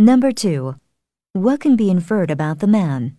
Number 2. What can be inferred about the man?